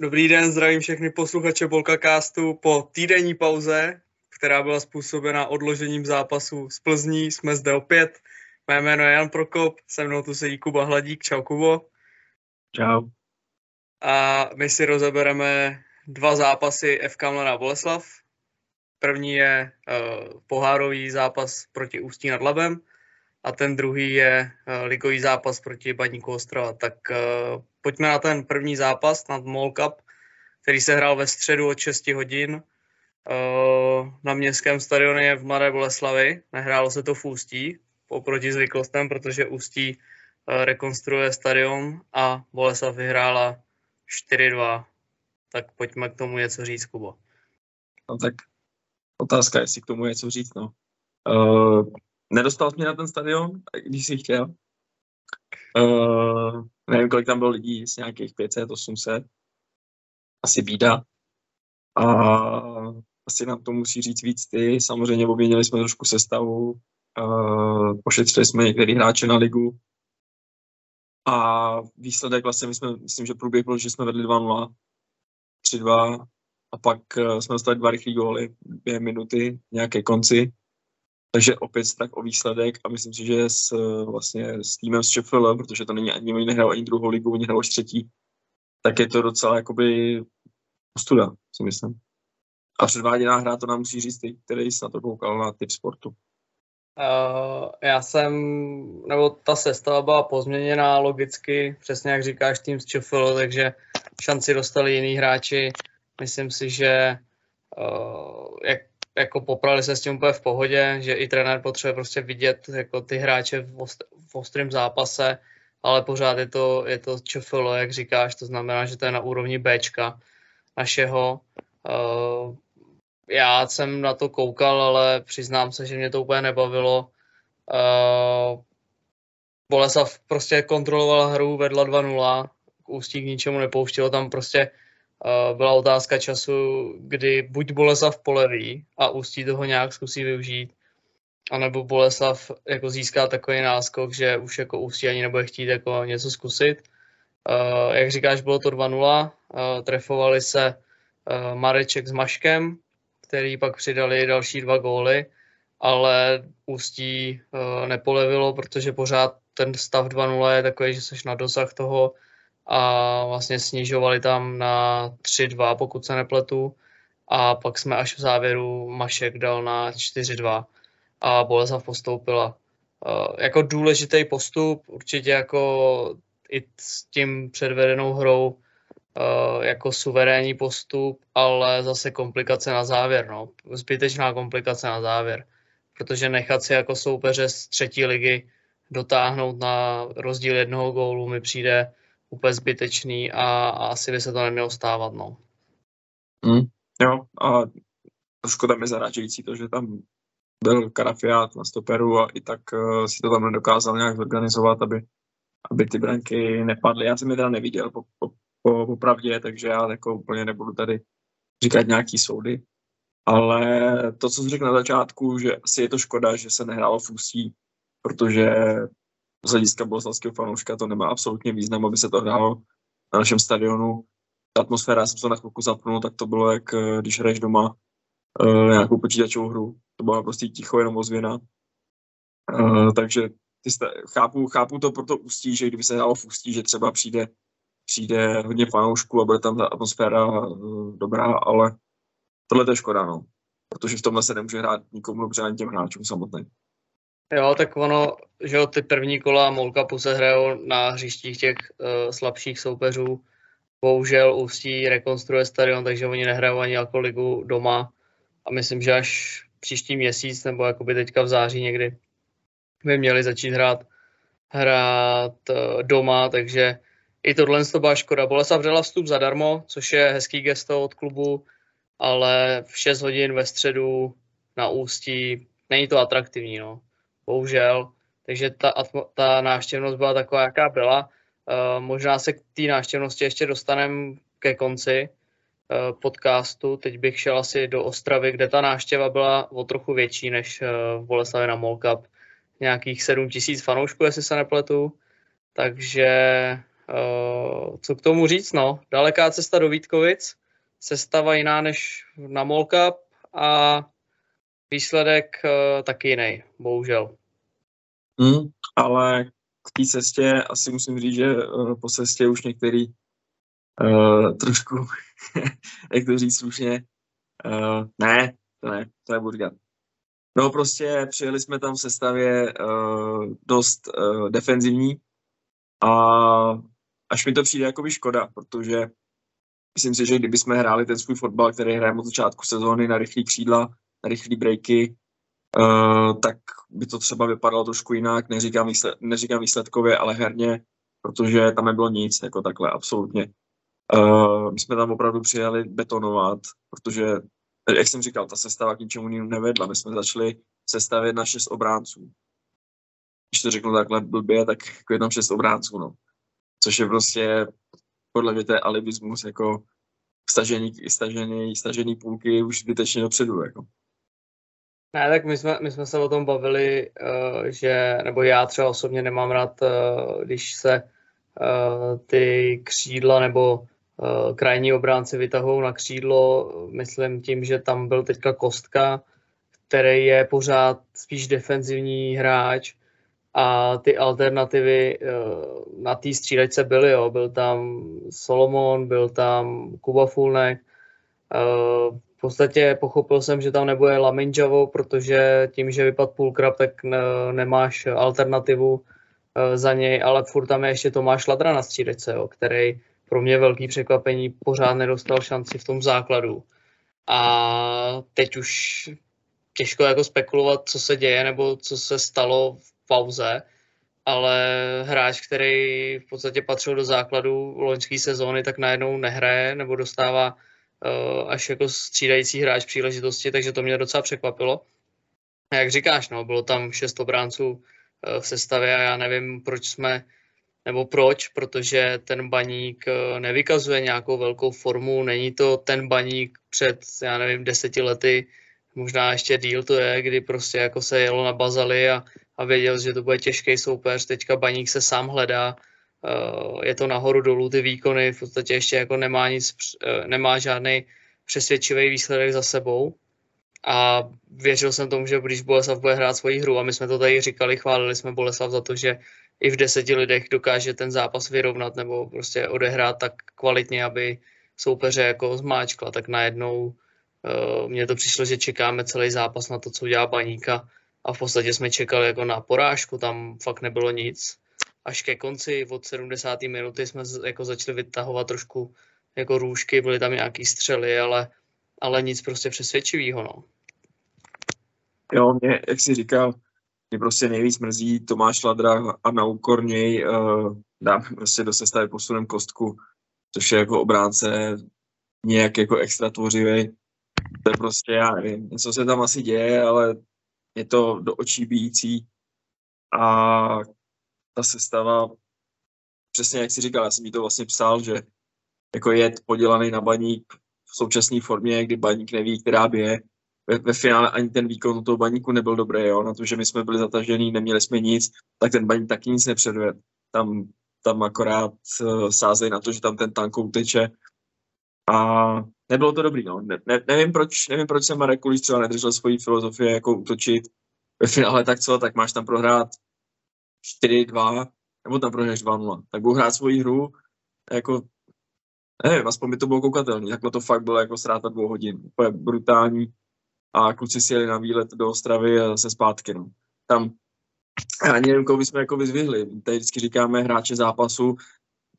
Dobrý den, zdravím všechny posluchače Castu po týdenní pauze, která byla způsobena odložením zápasu z Plzní. Jsme zde opět. Mé jméno je Jan Prokop, se mnou tu sedí Kuba Hladík. Čau Kubo. Čau. A my si rozebereme dva zápasy FK Mladá Boleslav. První je uh, pohárový zápas proti Ústí nad Labem a ten druhý je uh, ligový zápas proti Baníku Ostrova. Tak uh, pojďme na ten první zápas nad Mall Cup, který se hrál ve středu od 6 hodin uh, na městském stadioně v Mladé Boleslavi. Nehrálo se to v Ústí, oproti zvyklostem, protože Ústí uh, rekonstruuje stadion a Boleslav vyhrála 4-2. Tak pojďme k tomu něco říct, Kubo. No tak otázka, jestli k tomu je co říct, no. Uh, nedostal jsi mě na ten stadion, když jsi chtěl. Uh, nevím, kolik tam bylo lidí, z nějakých 500, 800. Asi bída. A asi nám to musí říct víc ty. Samozřejmě obměnili jsme trošku sestavu, uh, pošetřili jsme některý hráče na ligu. A výsledek vlastně, my jsme, myslím, že průběh byl, že jsme vedli 2-0, 3-2 a pak uh, jsme dostali dva rychlé góly během minuty, nějaké konci. Takže opět tak o výsledek a myslím si, že s, vlastně s týmem z ČFL, protože to není ani, nehrajou ani druhou ligu, oni hrajou třetí, tak je to docela jakoby ostuda, si myslím. A předváděná hra to nám musí říct ty, který jsi na to koukal na typ sportu. Uh, já jsem, nebo ta sestava byla pozměněná logicky, přesně jak říkáš, tým z ČFL, takže šanci dostali jiní hráči. Myslím si, že uh, jako poprali se s tím úplně v pohodě, že i trenér potřebuje prostě vidět jako ty hráče v, ost, v ostrém zápase, ale pořád je to, je to ČFL, jak říkáš, to znamená, že to je na úrovni Bčka našeho. Uh, já jsem na to koukal, ale přiznám se, že mě to úplně nebavilo. Uh, Boleslav prostě kontrolovala hru, vedla 2-0, Ústí k ničemu nepouštělo, tam prostě byla otázka času, kdy buď Boleslav poleví a Ústí toho nějak zkusí využít, anebo Boleslav jako získá takový náskok, že už jako Ústí ani nebude chtít jako něco zkusit. Jak říkáš, bylo to 2-0, uh, trefovali se Mareček s Maškem, který pak přidali další dva góly, ale Ústí nepolevilo, protože pořád ten stav 2-0 je takový, že jsi na dosah toho a vlastně snižovali tam na 3-2, pokud se nepletu. A pak jsme až v závěru Mašek dal na 4-2 a Boleslav postoupila. Uh, jako důležitý postup, určitě jako i s tím předvedenou hrou uh, jako suverénní postup, ale zase komplikace na závěr, no. Zbytečná komplikace na závěr. Protože nechat si jako soupeře z třetí ligy dotáhnout na rozdíl jednoho gólu mi přijde úplně zbytečný a, a asi by se to nemělo stávat, no. Mm, jo, a tam je zarážející to, že tam byl Karafiát na stoperu a i tak uh, si to tam nedokázal nějak zorganizovat, aby, aby ty branky nepadly. Já jsem je teda neviděl po, po, po, po pravdě, takže já jako úplně nebudu tady říkat nějaký soudy. Ale to, co jsem řekl na začátku, že asi je to škoda, že se nehrálo v Ústí, protože z hlediska boleslavského fanouška to nemá absolutně význam, aby se to hrálo na našem stadionu. Ta atmosféra, jsem to na chvilku zapnul, tak to bylo jak eh, když hraješ doma uh, nějakou počítačovou hru. To bylo prostě ticho, jenom ozvěna. Uh, takže ty jste, chápu, chápu to proto ústí, že kdyby se hrálo v ústí, že třeba přijde, přijde hodně fanoušků a bude tam ta atmosféra dobrá, ale tohle je škoda, no. Protože v tomhle se nemůže hrát nikomu dobře ani těm hráčům samotným. Jo, tak ono, že jo, ty první kola Molkapu se hrajou na hřištích těch uh, slabších soupeřů. Bohužel Ústí rekonstruuje stadion, takže oni nehrajou ani jako ligu doma. A myslím, že až příští měsíc, nebo jakoby teďka v září někdy, by měli začít hrát, hrát uh, doma, takže i tohle to byla škoda. Boleslav vřela vstup zadarmo, což je hezký gesto od klubu, ale v 6 hodin ve středu na Ústí není to atraktivní. No bohužel. Takže ta, ta návštěvnost byla taková, jaká byla. Uh, možná se k té návštěvnosti ještě dostaneme ke konci uh, podcastu. Teď bych šel asi do Ostravy, kde ta návštěva byla o trochu větší než uh, v Boleslavě na Mall Cup. Nějakých 7 tisíc fanoušků, jestli se nepletu. Takže co k tomu říct, no. Daleká cesta do Vítkovic, sestava jiná než na Mall Cup a výsledek uh, taky jiný, bohužel. Hmm, ale k té cestě asi musím říct, že uh, po cestě už některý uh, trošku, jak to říct slušně, uh, ne, to ne, to nebudu říkat. No prostě přijeli jsme tam v sestavě uh, dost uh, defenzivní a až mi to přijde jako by škoda, protože myslím si, že kdyby jsme hráli ten svůj fotbal, který hrajeme od začátku sezóny na rychlý křídla, na rychlý breaky, uh, tak by to třeba vypadalo trošku jinak, neříkám, výsled, neříkám výsledkově, ale herně, protože tam nebylo nic, jako takhle, absolutně. Uh, my jsme tam opravdu přijeli betonovat, protože, jak jsem říkal, ta sestava k ničemu nevedla. My jsme začali sestavit na šest obránců. Když to řeknu takhle blbě, tak jako je tam šest obránců, no. Což je prostě, podle mě to je alibismus, jako stažený, stažený, stažený půlky už zbytečně dopředu, jako. Ne, tak my jsme, my jsme se o tom bavili, uh, že, nebo já třeba osobně nemám rád, uh, když se uh, ty křídla nebo krajní obránci vytahují na křídlo, myslím tím, že tam byl teďka Kostka, který je pořád spíš defenzivní hráč a ty alternativy na té střídačce byly, jo. byl tam Solomon, byl tam Kuba Fulnek, v podstatě pochopil jsem, že tam nebude Laminjavo, protože tím, že vypad půlkrab, tak ne, nemáš alternativu e, za něj, ale furt tam je ještě Tomáš Ladra na střídečce, který pro mě velký překvapení pořád nedostal šanci v tom základu. A teď už těžko jako spekulovat, co se děje nebo co se stalo v pauze, ale hráč, který v podstatě patřil do základu loňské sezóny, tak najednou nehraje nebo dostává Eh, až jako střídající hráč příležitosti, takže to mě docela překvapilo. A jak říkáš, no, bylo tam šest obránců eh, v sestavě a já nevím, proč jsme, nebo proč, protože ten baník eh, nevykazuje nějakou velkou formu, není to ten baník před, já nevím, deseti lety, možná ještě díl to je, kdy prostě jako se jelo na bazaly a, a věděl, že to bude těžký soupeř, teďka baník se sám hledá, Eh, je to nahoru dolů ty výkony, v podstatě ještě jako nemá nic, eh, nemá žádný přesvědčivý výsledek za sebou. A věřil jsem tomu, že když Boleslav bude hrát svoji hru, a my jsme to tady říkali, chválili jsme Boleslav za to, že i v deseti lidech dokáže ten zápas vyrovnat nebo prostě odehrát tak kvalitně, aby soupeře jako zmáčkla, tak najednou uh, mně to přišlo, že čekáme celý zápas na to, co udělá Baníka a v podstatě jsme čekali jako na porážku, tam fakt nebylo nic až ke konci od 70. minuty jsme jako začali vytahovat trošku jako růžky, byly tam nějaký střely, ale, ale nic prostě přesvědčivého. No. Jo, mě, jak jsi říkal, mě prostě nejvíc mrzí Tomáš Ladra a na úkor něj uh, dám prostě do sestavy posunem kostku, což je jako obránce nějak jako extra tvořivý. To je prostě, já nevím, něco se tam asi děje, ale je to do očí bíjící a ta sestava, přesně jak jsi říkal, já jsem mi to vlastně psal, že jako je podělaný na baník v současné formě, kdy baník neví, která by je. Ve, ve finále ani ten výkon toho baníku nebyl dobrý, jo? na to, že my jsme byli zatažení, neměli jsme nic, tak ten baník taky nic nepředved. Tam, tam akorát uh, sázejí na to, že tam ten tank uteče a nebylo to dobrý, no. Ne, ne, nevím, proč, nevím, proč se Marek Kulič třeba nedržel svoji filozofie, jako útočit ve finále tak co, tak máš tam prohrát 4-2, nebo tam prohráš 2-0, tak budu hrát svoji hru, jako, nevím, aspoň by to bylo koukatelný, takhle to fakt bylo jako ztráta dvou hodin, úplně brutální a kluci si jeli na výlet do Ostravy a zase zpátky, no. Tam, já ani nevím, koho bychom jako vyzvihli, tady vždycky říkáme hráče zápasu,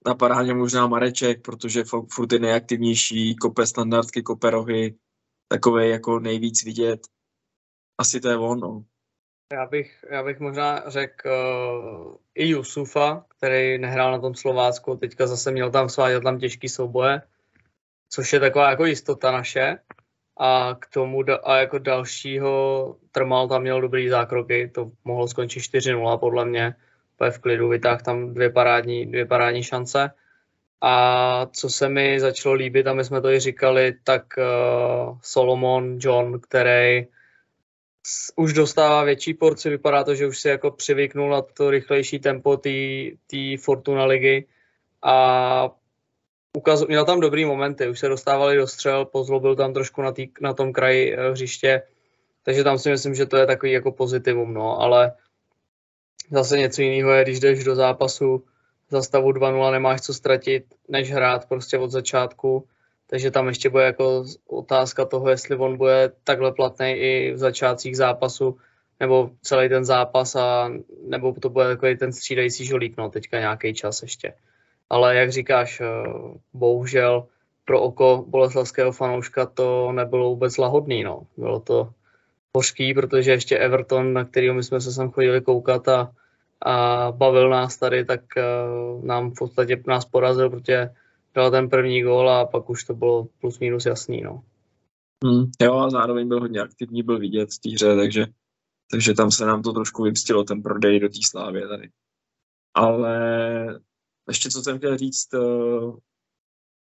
na parádě možná Mareček, protože furt je nejaktivnější, kope standardky, kope rohy, takové jako nejvíc vidět. Asi to je on, no. Já bych, já bych možná řekl uh, i Jusufa, který nehrál na tom Slovácku, teďka zase měl tam svádět tam těžký souboje, což je taková jako jistota naše. A k tomu da, a jako dalšího Trmal tam měl dobrý zákroky, to mohlo skončit 4-0 podle mě, úplně v klidu, vytáhl tam dvě parádní, dvě parádní šance. A co se mi začalo líbit, a my jsme to i říkali, tak uh, Solomon John, který už dostává větší porci, vypadá to, že už si jako přivyknul na to rychlejší tempo té Fortuna ligy. A ukaz, měl tam dobrý momenty, už se dostávali do střel, pozlobil tam trošku na, tý, na tom kraji eh, hřiště, takže tam si myslím, že to je takový jako pozitivum, no, ale zase něco jiného je, když jdeš do zápasu za stavu 2-0, nemáš co ztratit, než hrát prostě od začátku, takže tam ještě bude jako otázka toho, jestli on bude takhle platný i v začátcích zápasu, nebo celý ten zápas, a, nebo to bude takový ten střídající žolík, no teďka nějaký čas ještě. Ale jak říkáš, eh, bohužel pro oko boleslavského fanouška to nebylo vůbec lahodný, no. Bylo to hořký, protože ještě Everton, na kterého my jsme se sem chodili koukat a, a bavil nás tady, tak uh, nám v podstatě nás porazil, protože dal ten první gól a pak už to bylo plus minus jasný, no. Hmm, jo, a zároveň byl hodně aktivní, byl vidět v té hře, takže, takže tam se nám to trošku vymstilo, ten prodej do té slávy tady. Ale ještě co jsem chtěl říct, uh,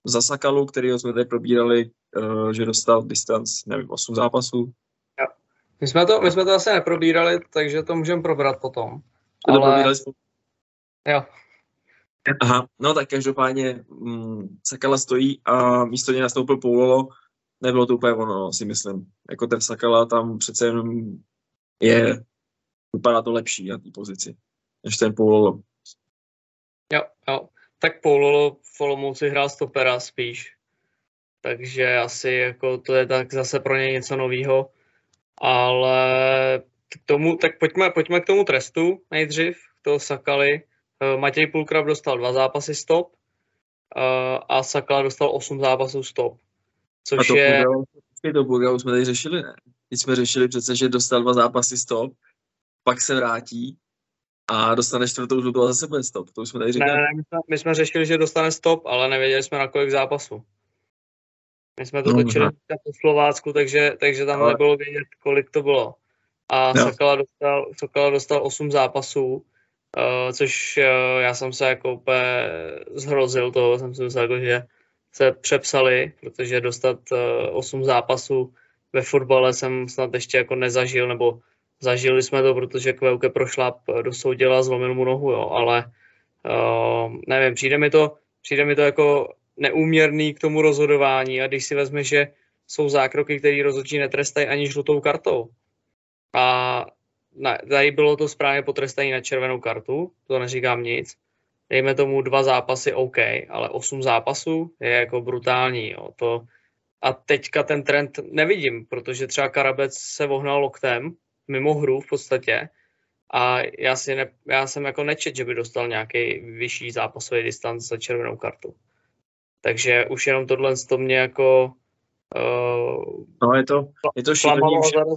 za Sakalu, který jsme tady probírali, uh, že dostal distanc, nevím, 8 zápasů. Jo. My jsme to, my jsme to asi neprobírali, takže to můžeme probrat potom. Ale... Jo. Aha, no tak každopádně mm, Sakala stojí a místo něj nastoupil Poulolo. Nebylo to úplně ono, no, si myslím. Jako ten Sakala tam přece jenom je, vypadá to lepší na té pozici, než ten Poulolo. Jo, jo. Tak Poulolo v Olomouci hrál stopera spíš. Takže asi jako to je tak zase pro něj něco nového. Ale k tomu, tak pojďme, pojďme k tomu trestu nejdřív, toho Sakaly. Eh, Matěj Pulkrab dostal dva zápasy stop eh, a Sakala dostal osm zápasů stop. Což a to je... to Pulkrabu jsme tady řešili, ne? Teď jsme řešili přece, že dostal dva zápasy stop, pak se vrátí a dostane čtvrtou žlutou a zase bude stop. To už jsme tady říkali. Ne, ne, my jsme, my jsme řešili, že dostane stop, ale nevěděli jsme na kolik zápasů. My jsme to no, točili po Slovácku, takže, takže tam ale... nebylo vědět, kolik to bylo. A no. Sakala dostal, Sakala dostal 8 zápasů, uh, což uh, já jsem se jako úplně zhrozil toho, jsem si myslel, jako, že se přepsali, protože dostat uh, eh, 8 zápasů ve fotbale jsem snad ještě jako nezažil, nebo Zažili jsme to, protože Kveuke prošlap do souděla, zlomil mu nohu, jo, ale uh, nevím, přijde mi, to, přijde mi to jako neúměrný k tomu rozhodování a když si vezme, že jsou zákroky, které rozhodčí netrestají ani žlutou kartou. A na, tady bylo to správně potrestaní na červenou kartu, to neříkám nic, dejme tomu dva zápasy OK, ale osm zápasů je jako brutální, jo, to a teďka ten trend nevidím, protože třeba Karabec se vohnal loktem, mimo hru v podstatě. A já, si ne, já jsem jako nečet, že by dostal nějaký vyšší zápasový distanc za červenou kartu. Takže už jenom tohle to mě jako... Uh, no je to, je to šílený už jenom,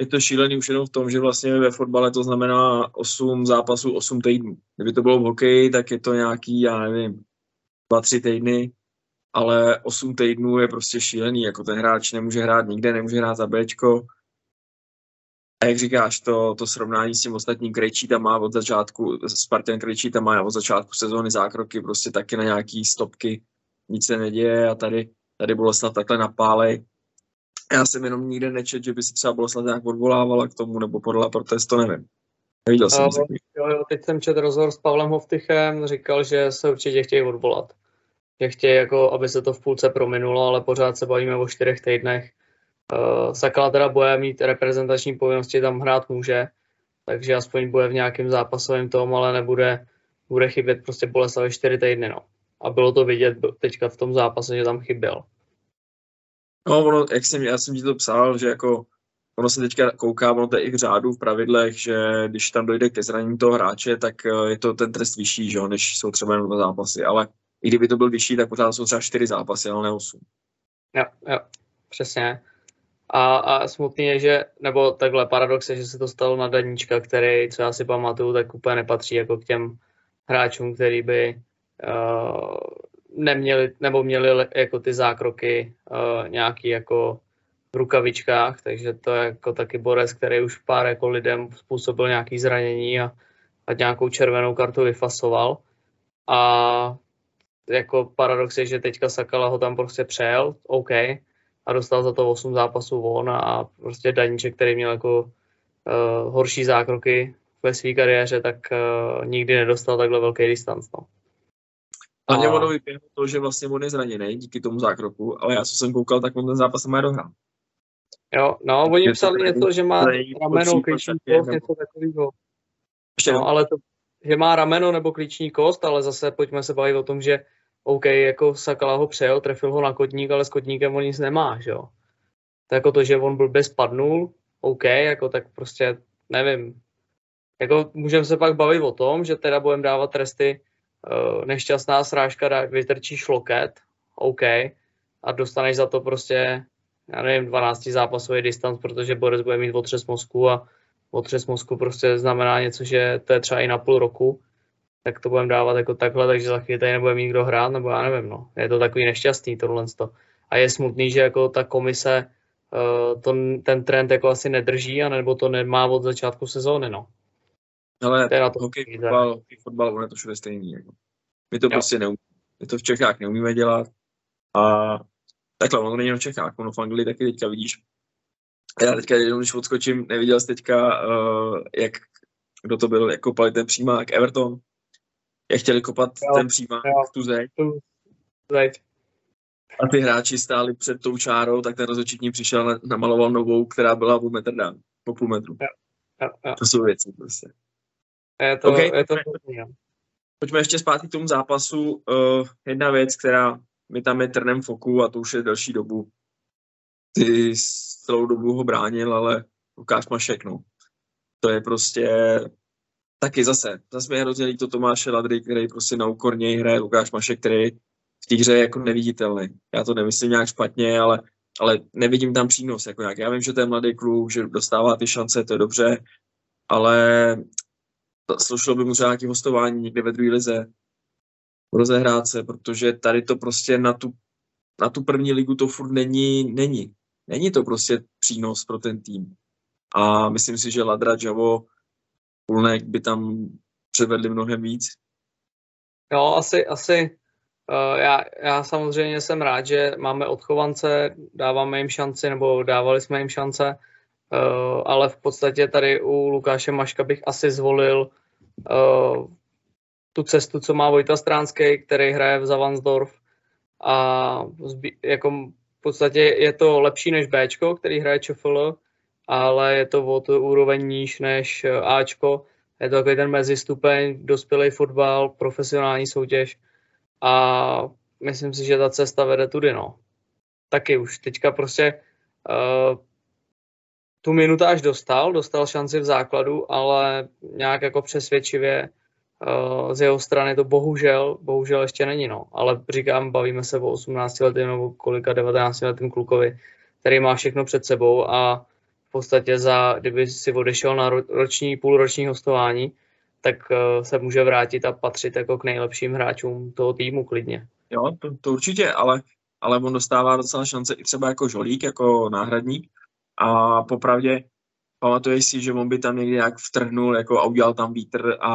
je to šílený už jenom v tom, že vlastně ve fotbale to znamená 8 zápasů, 8 týdnů. Kdyby to bylo v hokeji, tak je to nějaký, já nevím, 2-3 týdny, ale 8 týdnů je prostě šílený, jako ten hráč nemůže hrát nikde, nemůže hrát za Bčko, a jak říkáš, to, to srovnání s tím ostatním tam má od začátku, Spartan tam má od začátku sezóny zákroky prostě taky na nějaký stopky, nic se neděje a tady, tady Boleslav takhle napálej. Já jsem jenom nikde nečet, že by si třeba Boleslav nějak odvolávala k tomu nebo podala protest, to nevím. Neviděl jsem uh, jo, jo, teď jsem čet rozhovor s Pavlem Hovtychem, říkal, že se určitě chtějí odvolat. Že chtějí, jako, aby se to v půlce prominulo, ale pořád se bavíme o čtyřech týdnech Uh, Sakala teda bude mít reprezentační povinnosti, tam hrát může, takže aspoň bude v nějakém zápasovém tom, ale nebude bude chybět prostě Boleslavi 4 týdny. No. A bylo to vidět teďka v tom zápase, že tam chyběl. No, ono, jak jsem, já jsem ti to psal, že jako ono se teďka kouká, ono to je i v řádu, v pravidlech, že když tam dojde ke zranění toho hráče, tak eh, je to ten trest vyšší, že, než jsou třeba jenom dva zápasy, ale i kdyby to byl vyšší, tak pořád jsou třeba čtyři zápasy, ale ne osm. Jo, jo, přesně. A, a smutný je, že, nebo takhle paradox je, že se to stalo na Daníčka, který, co já si pamatuju, tak úplně nepatří jako k těm hráčům, který by uh, neměli, nebo měli jako ty zákroky uh, nějaký jako v rukavičkách, takže to je jako taky borec, který už pár jako lidem způsobil nějaký zranění a, a nějakou červenou kartu vyfasoval. A jako paradox je, že teďka Sakala ho tam prostě přejel, OK, a dostal za to 8 zápasů von a prostě Daníček, který měl jako uh, horší zákroky ve své kariéře, tak uh, nikdy nedostal takhle velký distanc. No. A mě ono vypěhlo to, že vlastně on je zraněný díky tomu zákroku, ale já co jsem koukal, tak on ten zápas nemá dohrát. Jo, no, oni je psali něco, že má rameno, klíční kost, něco takového. No, ale to, že má rameno nebo klíční kost, ale zase pojďme se bavit o tom, že OK, jako Sakala ho přejel, trefil ho na kotník, ale s kotníkem on nic nemá, že jo. To jako to, že on byl bez padnul, OK, jako tak prostě nevím. Jako můžeme se pak bavit o tom, že teda budeme dávat tresty nešťastná srážka, vytrčíš loket, OK, a dostaneš za to prostě, já nevím, 12 zápasový distanc, protože Borec bude mít otřes mozku a otřes mozku prostě znamená něco, že to je třeba i na půl roku, tak to budeme dávat jako takhle, takže za chvíli tady nebude mít kdo hrát, nebo já nevím, no. Je to takový nešťastný tohle. A je smutný, že jako ta komise uh, to, ten trend jako asi nedrží, anebo to nemá od začátku sezóny, no. Ale to je na to hokej, fotbal, hokej, fotbal, on je to všude stejný. Jako. My to jo. prostě neumíme. My to v Čechách neumíme dělat. A takhle, ono není v Čechách, ono v Anglii taky teďka vidíš. Já teďka, jenom když odskočím, neviděl jsi teďka, uh, jak, kdo to byl, jak kopali ten přímák, Everton, jak chtěli kopat jo, ten přímák, jo. tu zeď. A ty hráči stáli před tou čárou, tak ten rozhodčitní přišel a namaloval novou, která byla o metr dál, po půl metru. Jo. Jo, jo. To jsou věci prostě. Je to, okay. je to pojďme, pojďme ještě zpátky k tomu zápasu. Uh, jedna věc, která mi tam je trnem foku a to už je delší dobu. Ty celou dobu ho bránil, ale Lukáš Mašek, no. To je prostě taky zase, zase mi hrozně to Tomáše Ladry, který prostě na úkor něj hraje Lukáš Mašek, který v té hře je jako neviditelný. Já to nemyslím nějak špatně, ale, ale nevidím tam přínos. Jako nějak. Já vím, že to je mladý kluk, že dostává ty šance, to je dobře, ale slušilo by mu třeba nějaké hostování někde ve druhé lize, rozehrát se, protože tady to prostě na tu, na tu první ligu to furt není, není. Není to prostě přínos pro ten tým. A myslím si, že Ladra, Javo, Kulnek by tam předvedli mnohem víc. Jo, asi, asi uh, já, já samozřejmě jsem rád, že máme odchovance, dáváme jim šanci, nebo dávali jsme jim šance, uh, ale v podstatě tady u Lukáše Maška bych asi zvolil uh, tu cestu, co má Vojta Stránský, který hraje v Zavansdorf a jako v podstatě je to lepší než Bčko, který hraje ČFL, ale je to o to úroveň níž než eh, Ačko. Je to takový ten mezistupeň, dospělý fotbal, profesionální soutěž a myslím si, že ta cesta vede tudy, no. Taky už teďka prostě uh, tu minutáž dostal, dostal šanci v základu, ale nějak jako přesvědčivě uh, z jeho strany to bohužel, bohužel ještě není, no. Ale říkám, bavíme se o 18 letým nebo kolika 19 letým klukovi, který má všechno před sebou a v podstatě za, kdyby si odešel na roční, půlroční hostování, tak uh, se může vrátit a patřit jako k nejlepším hráčům toho týmu klidně. Jo, to, to určitě, ale, ale on dostává docela šance i třeba jako žolík, jako náhradník, a popravdě pamatuješ si, že on by tam někdy nějak vtrhnul jako a udělal tam vítr a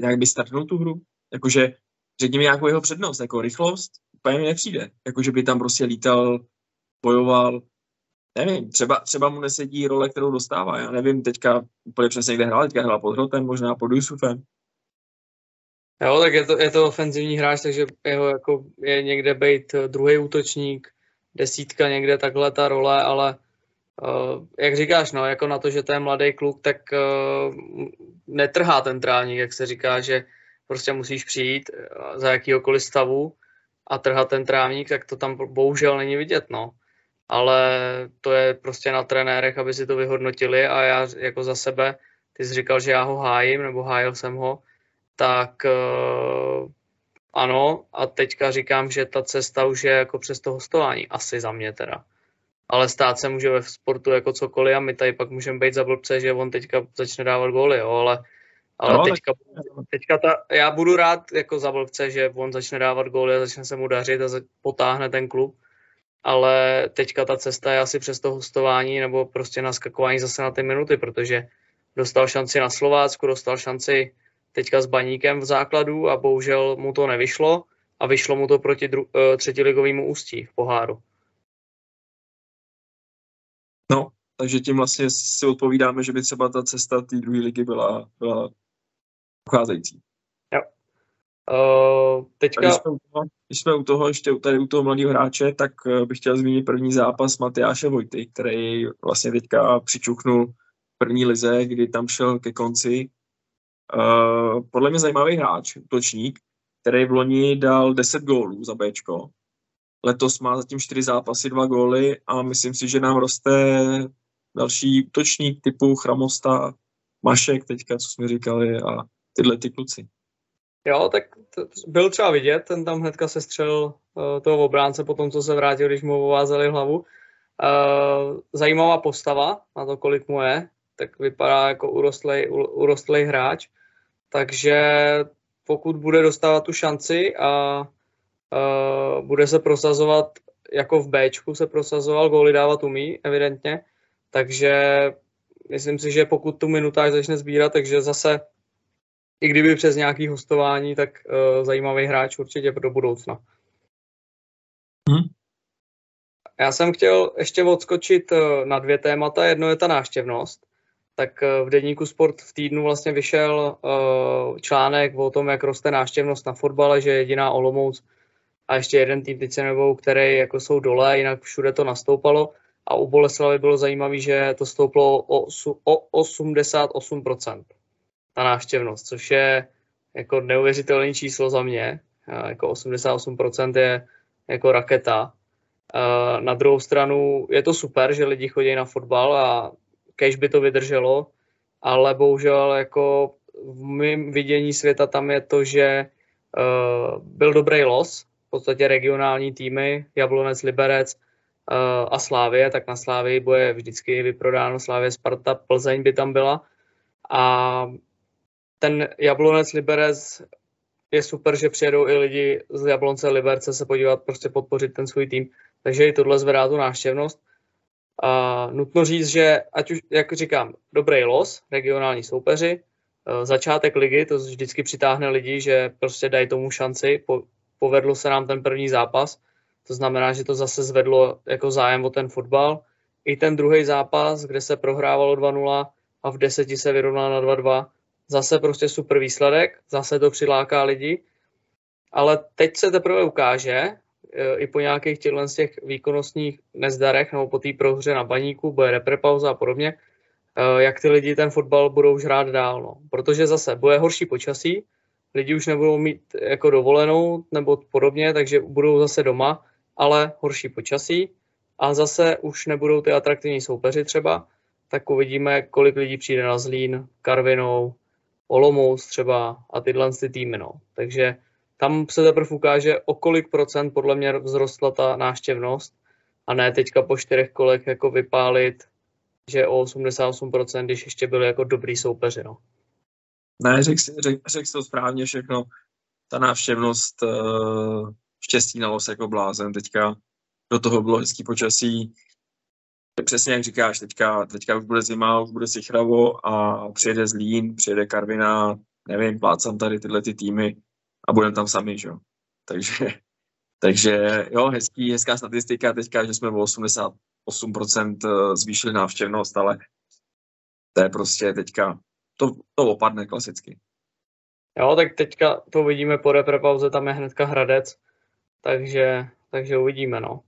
nějak by strhnul tu hru? Jakože řekni mi nějakou jeho přednost, jako rychlost, úplně mi nepřijde. Jakože by tam prostě lítal, bojoval, nevím, třeba, třeba mu nesedí role, kterou dostává. Já nevím teďka úplně přesně, kde hrál, teďka hrál pod Hrotem, možná pod Jusufem. Jo, tak je to, je to ofenzivní hráč, takže jeho jako je někde být druhý útočník, desítka někde takhle ta role, ale Uh, jak říkáš, no, jako na to, že to je mladý kluk, tak uh, netrhá ten trávník, jak se říká, že prostě musíš přijít uh, za jakýhokoliv stavu a trhat ten trávník, tak to tam bohužel není vidět, no. Ale to je prostě na trenérech, aby si to vyhodnotili a já jako za sebe, ty jsi říkal, že já ho hájím, nebo hájil jsem ho, tak uh, ano, a teďka říkám, že ta cesta už je jako přes to hostování, asi za mě teda ale stát se může ve sportu jako cokoliv a my tady pak můžeme být za blbce, že on teďka začne dávat góly, jo, ale, ale no, teďka, teďka ta, já budu rád jako za blbce, že on začne dávat góly a začne se mu dařit a potáhne ten klub, ale teďka ta cesta je asi přes to hostování nebo prostě naskakování zase na ty minuty, protože dostal šanci na Slovácku, dostal šanci teďka s Baníkem v základu a bohužel mu to nevyšlo a vyšlo mu to proti dru- eh, třetiligovému ústí v poháru. Takže tím vlastně si odpovídáme, že by třeba ta cesta té druhé ligy byla, byla ucházející. Jo. Uh, teďka... Když jsme, u toho, když jsme u toho, ještě tady u toho mladého hráče, tak eh, bych chtěl zmínit první zápas Matyáše Vojty, který vlastně teďka přičuchnul první lize, kdy tam šel ke konci. Uh, podle mě zajímavý hráč, útočník, který v loni dal 10 gólů za Bčko. Letos má zatím 4 zápasy, 2 góly a myslím si, že nám roste další útočník typu Chramosta, Mašek teďka, co jsme říkali a tyhle ty kluci. Jo, tak to byl třeba vidět, ten tam hnedka se střel uh, toho obránce po tom, co se vrátil, když mu ovázeli hlavu. Uh, zajímavá postava na to, kolik mu je, tak vypadá jako urostlej, urostlej hráč, takže pokud bude dostávat tu šanci a uh, bude se prosazovat jako v Bčku se prosazoval, góly dávat umí, evidentně, takže myslím si, že pokud tu minutáž začne sbírat, takže zase i kdyby přes nějaký hostování, tak uh, zajímavý hráč určitě do budoucna. Hmm. Já jsem chtěl ještě odskočit uh, na dvě témata. Jedno je ta náštěvnost. Tak uh, v denníku Sport v týdnu vlastně vyšel uh, článek o tom, jak roste náštěvnost na fotbale, že jediná Olomouc a ještě jeden tým, teď se nebou, který jako jsou dole, jinak všude to nastoupalo. A u Boleslavy bylo zajímavé, že to stouplo o, o 88% ta návštěvnost, což je jako neuvěřitelné číslo za mě. Jako 88% je jako raketa. Na druhou stranu je to super, že lidi chodí na fotbal a kež by to vydrželo, ale bohužel jako v mém vidění světa tam je to, že byl dobrý los, v podstatě regionální týmy, Jablonec, Liberec a Slávie, tak na Slávii bude vždycky vyprodáno Slávie, Sparta, Plzeň by tam byla. A ten Jablonec Liberec je super, že přijedou i lidi z Jablonce Liberce se podívat, prostě podpořit ten svůj tým. Takže i tohle zvedá tu návštěvnost. A nutno říct, že ať už, jak říkám, dobrý los, regionální soupeři, e, začátek ligy, to vždycky přitáhne lidi, že prostě dají tomu šanci. Po, povedlo se nám ten první zápas, to znamená, že to zase zvedlo jako zájem o ten fotbal. I ten druhý zápas, kde se prohrávalo 2-0 a v deseti se vyrovnalo na 2-2, zase prostě super výsledek, zase to přiláká lidi, ale teď se teprve ukáže, e, i po nějakých těchto z těch výkonnostních nezdarech nebo po té prohře na baníku, bude reprepauza a podobně, e, jak ty lidi ten fotbal budou už hrát dál. No. Protože zase bude horší počasí, lidi už nebudou mít jako dovolenou nebo podobně, takže budou zase doma, ale horší počasí a zase už nebudou ty atraktivní soupeři třeba, tak uvidíme, kolik lidí přijde na Zlín, Karvinou, Olomouc třeba a tyhle ty týmy. No. Takže tam se teprve ukáže, o kolik procent podle mě vzrostla ta náštěvnost a ne teďka po čtyřech kolech jako vypálit, že o 88%, když ještě byli jako dobrý soupeři. No. Ne, řekl jsi, řek, řek to správně všechno. Ta návštěvnost uh, štěstí na los jako blázen. Teďka do toho bylo hezký počasí, přesně jak říkáš, teďka, teďka už bude zima, už bude sichravo a přijede Zlín, přijede Karvina, nevím, plácám tady tyhle ty týmy a budeme tam sami, že jo. Takže, takže jo, hezký, hezká statistika teďka, že jsme o 88% eh, zvýšili návštěvnost, ale to je prostě teďka, to, to opadne klasicky. Jo, tak teďka to uvidíme po repre tam je hnedka Hradec, takže, takže uvidíme, no.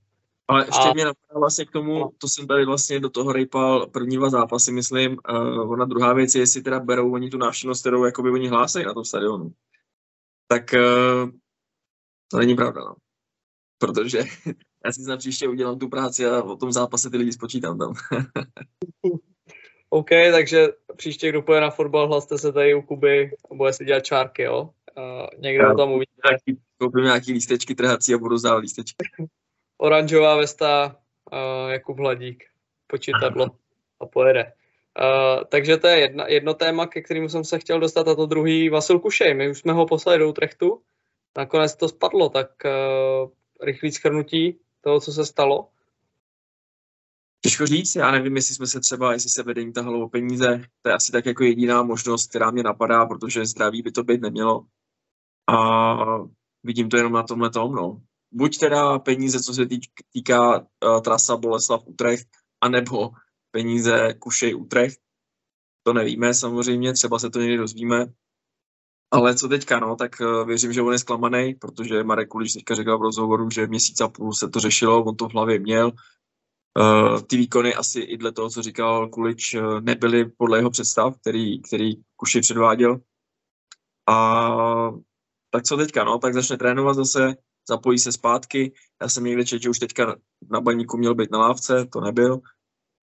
Ale ještě a... mě napadá vlastně k tomu, to jsem tady vlastně do toho rejpal první dva zápasy, myslím. Uh, ona druhá věc je, jestli teda berou oni tu návštěvnost, kterou jakoby oni hlásají na tom stadionu. Tak uh, to není pravda, no. Protože já si na příště udělám tu práci a o tom zápase ty lidi spočítám tam. OK, takže příště, kdo půjde na fotbal, hlaste se tady u Kuby a bude si dělat čárky, jo? Uh, někdo já, tam uvidí. Koupím nějaký lístečky trhací a budu zdávat lístečky oranžová vesta, uh, Jakub Hladík, počítadlo a pojede. Uh, takže to je jedna, jedno téma, ke kterému jsem se chtěl dostat, a to druhý Vasil Kušej. My už jsme ho poslali do Utrechtu, nakonec to spadlo, tak uh, rychlý schrnutí toho, co se stalo. Těžko říct, já nevím, jestli jsme se třeba, jestli se vedení tahalo o peníze, to je asi tak jako jediná možnost, která mě napadá, protože zdraví by to být nemělo. A vidím to jenom na tomhle tom, no buď teda peníze, co se týká uh, trasa Boleslav Utrecht, anebo peníze Kušej Utrecht. To nevíme samozřejmě, třeba se to někdy dozvíme. Ale co teďka, no, tak uh, věřím, že on je zklamaný, protože Marek Kulič teďka říkal v rozhovoru, že měsíc a půl se to řešilo, on to v hlavě měl. Uh, ty výkony asi i dle toho, co říkal Kulič, uh, nebyly podle jeho představ, který, který Kuši předváděl. A tak co teďka, no, tak začne trénovat zase, zapojí se zpátky. Já jsem někde četl, že už teďka na baníku měl být na lávce, to nebyl.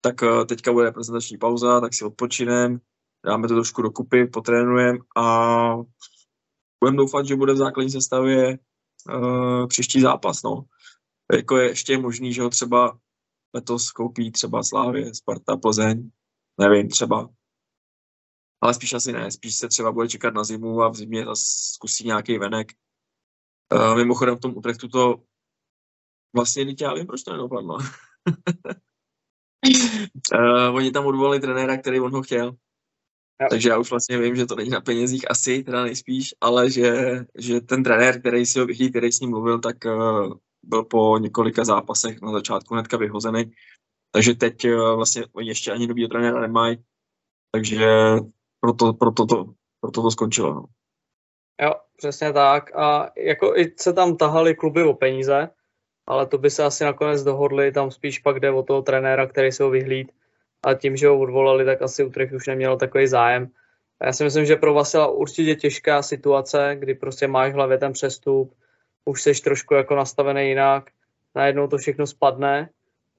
Tak uh, teďka bude reprezentační pauza, tak si odpočinem, dáme to trošku dokupy, potrénujeme a budeme doufat, že bude v základní sestavě uh, příští zápas. No. Jako je ještě možný, že ho třeba letos koupí třeba Slávě, Sparta, Plzeň, nevím, třeba. Ale spíš asi ne, spíš se třeba bude čekat na zimu a v zimě zase zkusí nějaký venek. Uh, mimochodem v tom Utrechtu to vlastně teď já vím, proč to nedopadlo. uh, oni tam odvolali trenéra, který on ho chtěl. Takže já už vlastně vím, že to není na penězích asi, teda nejspíš, ale že, že ten trenér, který si ho který s ním mluvil, tak uh, byl po několika zápasech na začátku hnedka vyhozený. Takže teď uh, vlastně ještě ani nový trenéra nemají, takže proto, proto, to, proto to skončilo. No. Jo, přesně tak. A jako i se tam tahali kluby o peníze, ale to by se asi nakonec dohodli, tam spíš pak jde o toho trenéra, který se ho vyhlíd a tím, že ho odvolali, tak asi Utrecht už neměl takový zájem. A já si myslím, že pro Vasila určitě těžká situace, kdy prostě máš v hlavě ten přestup, už jsi trošku jako nastavený jinak, najednou to všechno spadne,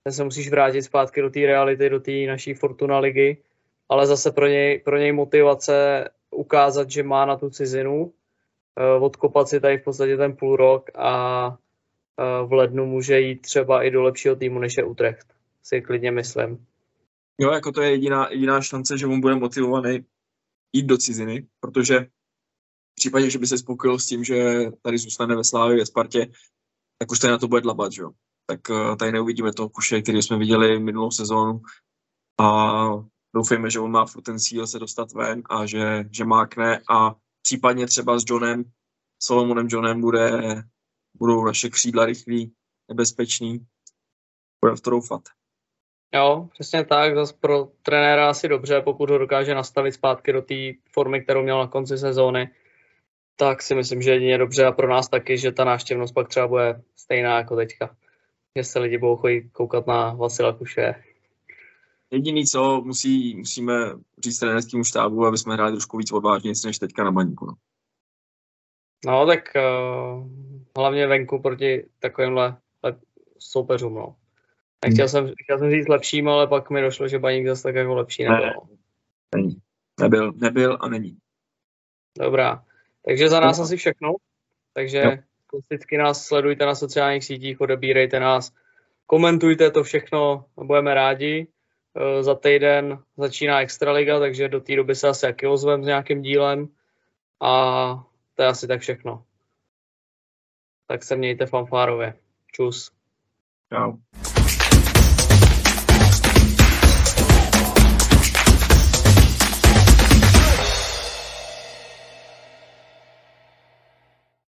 ten se musíš vrátit zpátky do té reality, do té naší Fortuna ligy, ale zase pro něj, pro něj motivace ukázat, že má na tu cizinu, eh, odkopat si tady v podstatě ten půl rok a eh, v lednu může jít třeba i do lepšího týmu, než je Utrecht, si klidně myslím. Jo, jako to je jediná, jediná šance, že on bude motivovaný jít do ciziny, protože případě, že by se spokojil s tím, že tady zůstane ve Slávě, ve Spartě, tak už tady na to bude dlabat, jo. Tak uh, tady neuvidíme toho kuše, který jsme viděli minulou sezónu a doufejme, že on má potenciál se dostat ven a že, že mákne a případně třeba s Johnem, Solomonem Johnem bude, budou naše křídla rychlý, nebezpečný. Budeme v to doufat. Jo, přesně tak. Zase pro trenéra asi dobře, pokud ho dokáže nastavit zpátky do té formy, kterou měl na konci sezóny, tak si myslím, že jedině dobře a pro nás taky, že ta návštěvnost pak třeba bude stejná jako teďka. Že se lidi budou chodit koukat na Vasila Kuše. Jediný, co musí, musíme říct trenérskému štábu, aby jsme hráli trošku víc odvážně, než teďka na baníku. No, no tak uh, hlavně venku proti takovýmhle soupeřům. No. Nechtěl jsem, chtěl jsem říct lepším, ale pak mi došlo, že baník zase tak jako lepší nebyl. Ne, není. Nebyl, nebyl a není. Dobrá. Takže za nás asi všechno. Takže klasicky nás sledujte na sociálních sítích, odebírejte nás, komentujte to všechno, budeme rádi. E, za týden začíná Extraliga, takže do té doby se asi jaký ozvem s nějakým dílem. A to je asi tak všechno. Tak se mějte fanfárově. Čus. Čau.